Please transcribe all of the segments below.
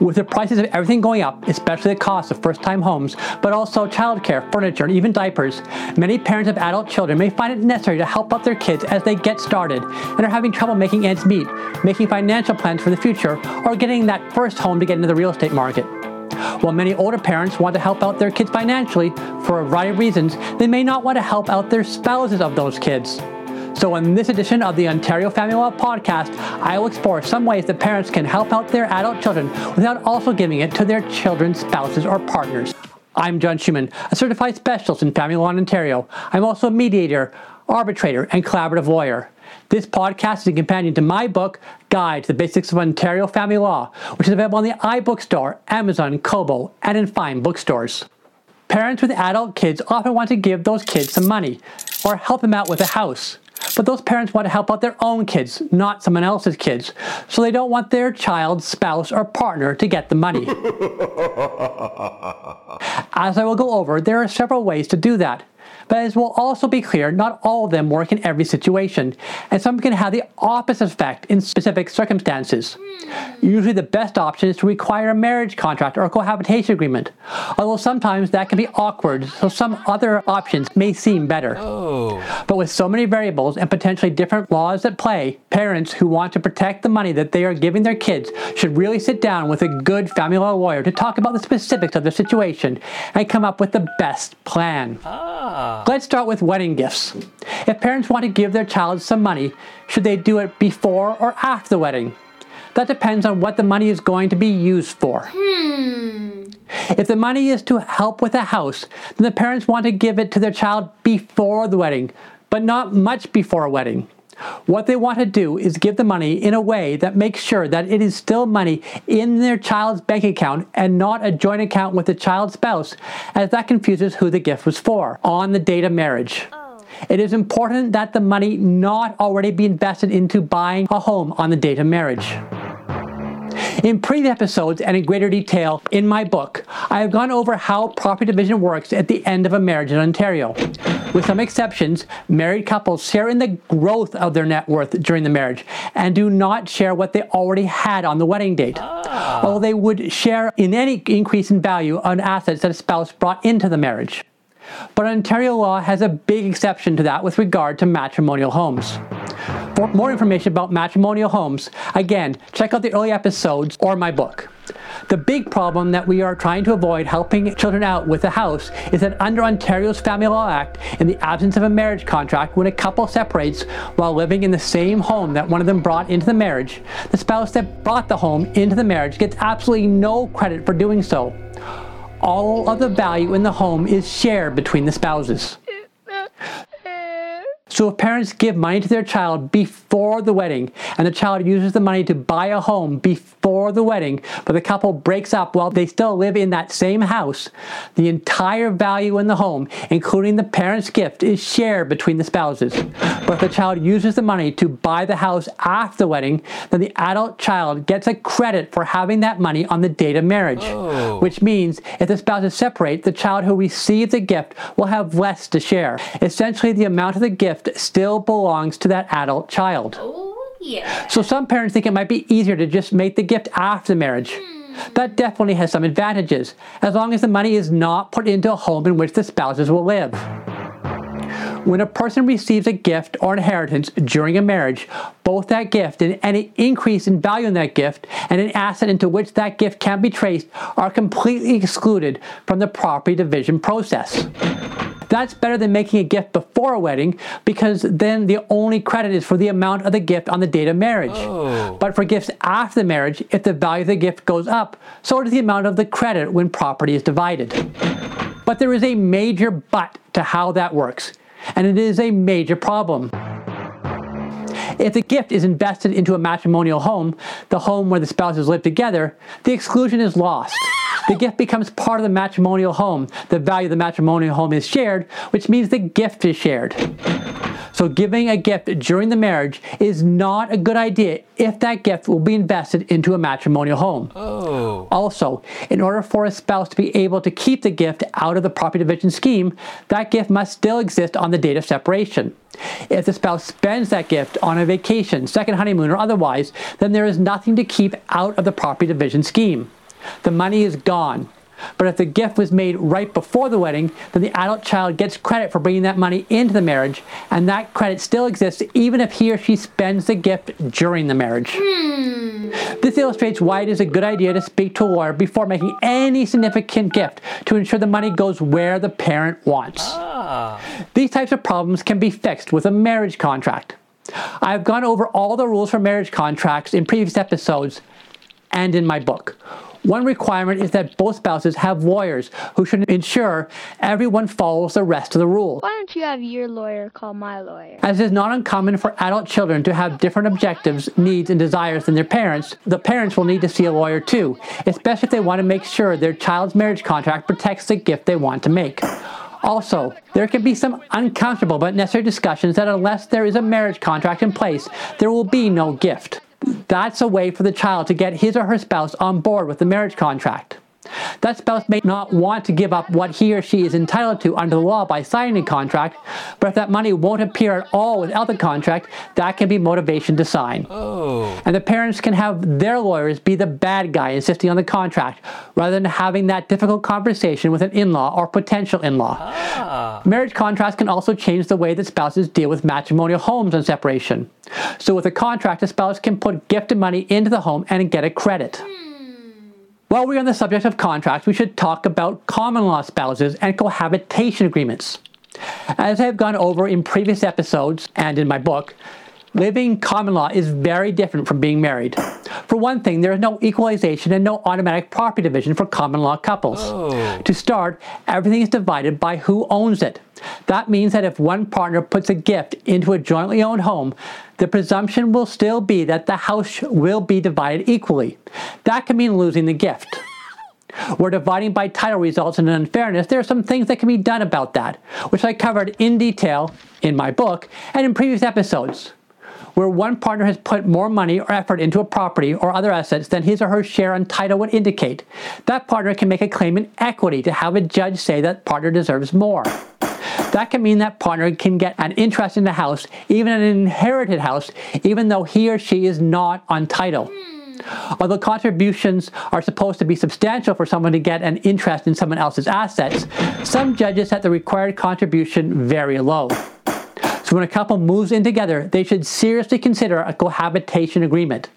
With the prices of everything going up, especially the cost of first time homes, but also childcare, furniture, and even diapers, many parents of adult children may find it necessary to help out their kids as they get started and are having trouble making ends meet, making financial plans for the future, or getting that first home to get into the real estate market. While many older parents want to help out their kids financially for a variety of reasons, they may not want to help out their spouses of those kids. So, in this edition of the Ontario Family Law Podcast, I will explore some ways that parents can help out their adult children without also giving it to their children's spouses or partners. I'm John Schuman, a certified specialist in family law in Ontario. I'm also a mediator, arbitrator, and collaborative lawyer. This podcast is a companion to my book, Guide to the Basics of Ontario Family Law, which is available on the iBookstore, Amazon, Kobo, and in fine bookstores. Parents with adult kids often want to give those kids some money or help them out with a house. But those parents want to help out their own kids, not someone else's kids. So they don't want their child, spouse, or partner to get the money. As I will go over, there are several ways to do that. But as will also be clear, not all of them work in every situation, and some can have the opposite effect in specific circumstances. Usually, the best option is to require a marriage contract or a cohabitation agreement, although sometimes that can be awkward, so some other options may seem better. Oh. But with so many variables and potentially different laws at play, parents who want to protect the money that they are giving their kids should really sit down with a good family law lawyer to talk about the specifics of their situation and come up with the best plan. Ah. Let's start with wedding gifts. If parents want to give their child some money, should they do it before or after the wedding? That depends on what the money is going to be used for. Hmm. If the money is to help with a house, then the parents want to give it to their child before the wedding, but not much before a wedding. What they want to do is give the money in a way that makes sure that it is still money in their child's bank account and not a joint account with the child's spouse, as that confuses who the gift was for on the date of marriage. Oh. It is important that the money not already be invested into buying a home on the date of marriage. In previous episodes and in greater detail in my book, I have gone over how property division works at the end of a marriage in Ontario. With some exceptions, married couples share in the growth of their net worth during the marriage and do not share what they already had on the wedding date. Ah. Although they would share in any increase in value on assets that a spouse brought into the marriage. But Ontario law has a big exception to that with regard to matrimonial homes. For more information about matrimonial homes, again, check out the early episodes or my book. The big problem that we are trying to avoid helping children out with a house is that under Ontario's Family Law Act, in the absence of a marriage contract, when a couple separates while living in the same home that one of them brought into the marriage, the spouse that brought the home into the marriage gets absolutely no credit for doing so. All of the value in the home is shared between the spouses. So if parents give money to their child before the wedding and the child uses the money to buy a home before the wedding, but the couple breaks up while they still live in that same house, the entire value in the home, including the parent's gift, is shared between the spouses. But if the child uses the money to buy the house after the wedding, then the adult child gets a credit for having that money on the date of marriage. Oh. Which means if the spouses separate, the child who received the gift will have less to share. Essentially, the amount of the gift gift still belongs to that adult child. Oh, yeah. So some parents think it might be easier to just make the gift after the marriage. Mm. That definitely has some advantages, as long as the money is not put into a home in which the spouses will live. When a person receives a gift or inheritance during a marriage, both that gift and any increase in value in that gift and an asset into which that gift can be traced are completely excluded from the property division process. That's better than making a gift before a wedding because then the only credit is for the amount of the gift on the date of marriage. Oh. But for gifts after the marriage, if the value of the gift goes up, so does the amount of the credit when property is divided. But there is a major but to how that works, and it is a major problem. If the gift is invested into a matrimonial home, the home where the spouses live together, the exclusion is lost. The gift becomes part of the matrimonial home. The value of the matrimonial home is shared, which means the gift is shared. So giving a gift during the marriage is not a good idea if that gift will be invested into a matrimonial home. Oh. Also, in order for a spouse to be able to keep the gift out of the property division scheme, that gift must still exist on the date of separation. If the spouse spends that gift on a vacation, second honeymoon, or otherwise, then there is nothing to keep out of the property division scheme. The money is gone. But if the gift was made right before the wedding, then the adult child gets credit for bringing that money into the marriage, and that credit still exists even if he or she spends the gift during the marriage. Hmm. This illustrates why it is a good idea to speak to a lawyer before making any significant gift to ensure the money goes where the parent wants. Ah. These types of problems can be fixed with a marriage contract. I've gone over all the rules for marriage contracts in previous episodes and in my book. One requirement is that both spouses have lawyers who should ensure everyone follows the rest of the rules. Why don't you have your lawyer call my lawyer? As it is not uncommon for adult children to have different objectives, needs, and desires than their parents, the parents will need to see a lawyer too, especially if they want to make sure their child's marriage contract protects the gift they want to make. Also, there can be some uncomfortable but necessary discussions that unless there is a marriage contract in place, there will be no gift. That's a way for the child to get his or her spouse on board with the marriage contract. That spouse may not want to give up what he or she is entitled to under the law by signing a contract, but if that money won't appear at all without the contract, that can be motivation to sign. Oh. And the parents can have their lawyers be the bad guy insisting on the contract, rather than having that difficult conversation with an in law or potential in law. Ah. Marriage contracts can also change the way that spouses deal with matrimonial homes on separation. So, with a contract, a spouse can put gifted money into the home and get a credit. While we're on the subject of contracts, we should talk about common law spouses and cohabitation agreements. As I've gone over in previous episodes and in my book, living common law is very different from being married. For one thing, there is no equalization and no automatic property division for common law couples. Oh. To start, everything is divided by who owns it. That means that if one partner puts a gift into a jointly owned home, the presumption will still be that the house will be divided equally. That can mean losing the gift. Where dividing by title results in an unfairness, there are some things that can be done about that, which I covered in detail in my book and in previous episodes. Where one partner has put more money or effort into a property or other assets than his or her share on title would indicate, that partner can make a claim in equity to have a judge say that partner deserves more. That can mean that partner can get an interest in the house, even an inherited house, even though he or she is not on title. Although contributions are supposed to be substantial for someone to get an interest in someone else's assets, some judges set the required contribution very low. So when a couple moves in together, they should seriously consider a cohabitation agreement.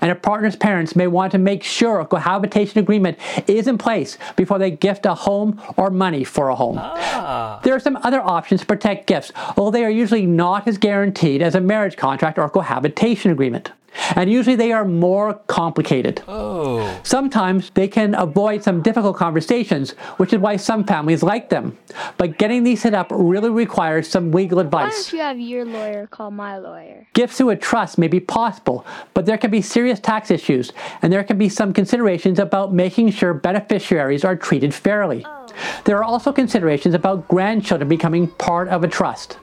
And a partner's parents may want to make sure a cohabitation agreement is in place before they gift a home or money for a home. Ah. There are some other options to protect gifts, although they are usually not as guaranteed as a marriage contract or cohabitation agreement. And usually they are more complicated. Oh. Sometimes they can avoid some difficult conversations, which is why some families like them. But getting these set up really requires some legal advice. Why advice. don't you have your lawyer call my lawyer? Gifts through a trust may be possible, but there can be serious tax issues, and there can be some considerations about making sure beneficiaries are treated fairly. Oh. There are also considerations about grandchildren becoming part of a trust.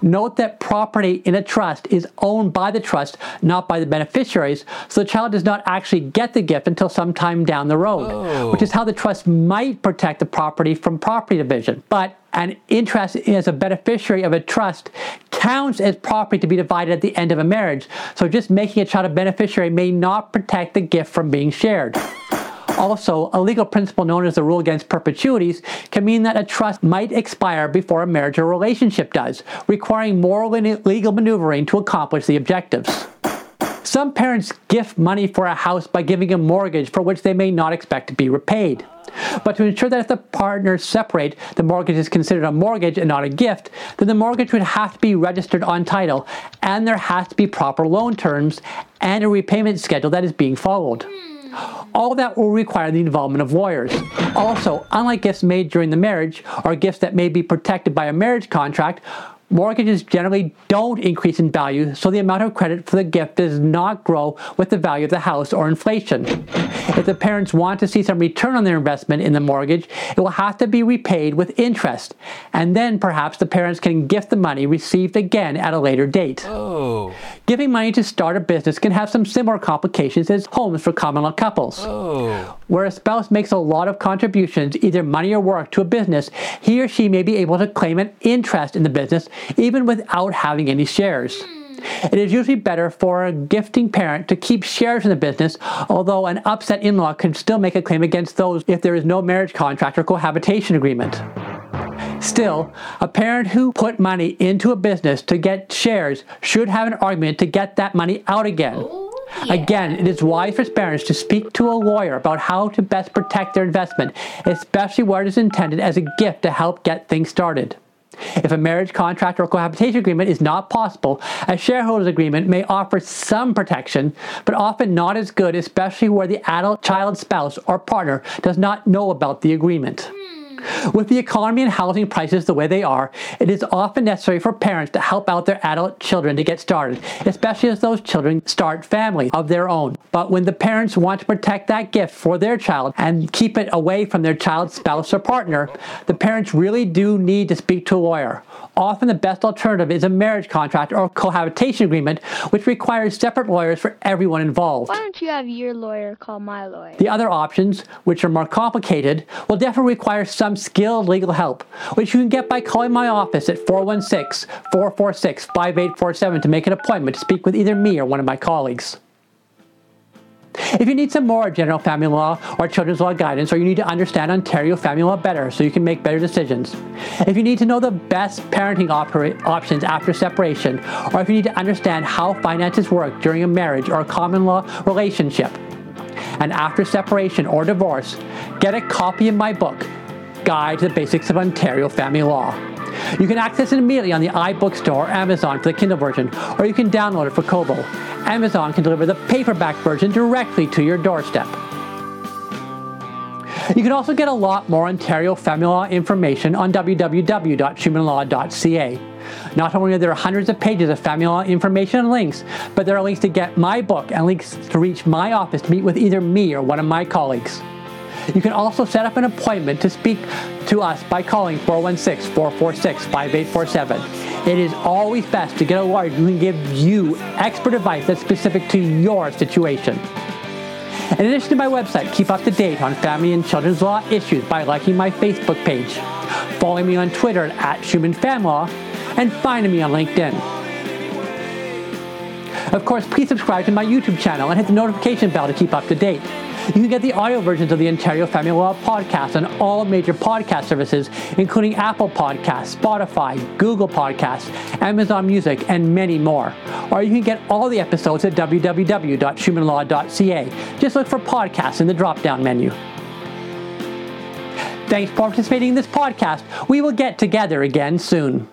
Note that property in a trust is owned by the trust, not by the beneficiaries, so the child does not actually get the gift until sometime down the road, Oh. which is how the trust might protect the property from property division. But an interest as a beneficiary of a trust counts as property to be divided at the end of a marriage, so just making a child a beneficiary may not protect the gift from being shared. Also, a legal principle known as the rule against perpetuities can mean that a trust might expire before a marriage or relationship does, requiring moral and legal maneuvering to accomplish the objectives. Some parents gift money for a house by giving a mortgage for which they may not expect to be repaid. But to ensure that if the partners separate, the mortgage is considered a mortgage and not a gift, then the mortgage would have to be registered on title, and there has to be proper loan terms and a repayment schedule that is being followed. All that will require the involvement of lawyers. Also, unlike gifts made during the marriage or gifts that may be protected by a marriage contract, mortgages generally don't increase in value, so the amount of credit for the gift does not grow with the value of the house or inflation. If the parents want to see some return on their investment in the mortgage, it will have to be repaid with interest, and then perhaps the parents can gift the money received again at a later date. Oh. Giving money to start a business can have some similar complications as homes for common law couples. Oh. Where a spouse makes a lot of contributions, either money or work, to a business, he or she may be able to claim an interest in the business even without having any shares. Hmm. It is usually better for a gifting parent to keep shares in the business, although an upset in law can still make a claim against those if there is no marriage contract or cohabitation agreement. Still, a parent who put money into a business to get shares should have an argument to get that money out again. Oh, again, it is wise for parents to speak to a lawyer about how to best protect their investment, especially where it is intended as a gift to help get things started. If a marriage contract or cohabitation agreement is not possible, a shareholders agreement may offer some protection, but often not as good, especially where the adult child spouse or partner does not know about the agreement. Hmm. With the economy and housing prices the way they are, it is often necessary for parents to help out their adult children to get started, especially as those children start families of their own. But when the parents want to protect that gift for their child and keep it away from their child's spouse or partner, the parents really do need to speak to a lawyer. Often the best alternative is a marriage contract or cohabitation agreement, which requires separate lawyers for everyone involved. Why don't you have your lawyer call my lawyer? The other options, which are more complicated, will definitely require some skilled legal help, which you can get by calling my office at 416 446 5847 to make an appointment to speak with either me or one of my colleagues. If you need some more general family law or children's law guidance, or you need to understand Ontario family law better so you can make better decisions, if you need to know the best parenting opera- options after separation, or if you need to understand how finances work during a marriage or a common law relationship, and after separation or divorce, get a copy of my book, Guide to the Basics of Ontario Family Law. You can access it immediately on the iBookstore or Amazon for the Kindle version, or you can download it for Kobo. Amazon can deliver the paperback version directly to your doorstep. You can also get a lot more Ontario family law information on www.schumanlaw.ca. Not only are there hundreds of pages of family law information and links, but there are links to get my book and links to reach my office to meet with either me or one of my colleagues. You can also set up an appointment to speak to us by calling 416 446 5847. It is always best to get a lawyer who can give you expert advice that's specific to your situation. In addition to my website, keep up to date on family and children's law issues by liking my Facebook page, following me on Twitter at Schuman Fam Law, and finding me on LinkedIn. Of course, please subscribe to my YouTube channel and hit the notification bell to keep up to date. You can get the audio versions of the Ontario Family Law podcast on all major podcast services, including Apple Podcasts, Spotify, Google Podcasts, Amazon Music, and many more. Or you can get all the episodes at www.schumanlaw.ca. Just look for podcasts in the drop down menu. Thanks for participating in this podcast. We will get together again soon.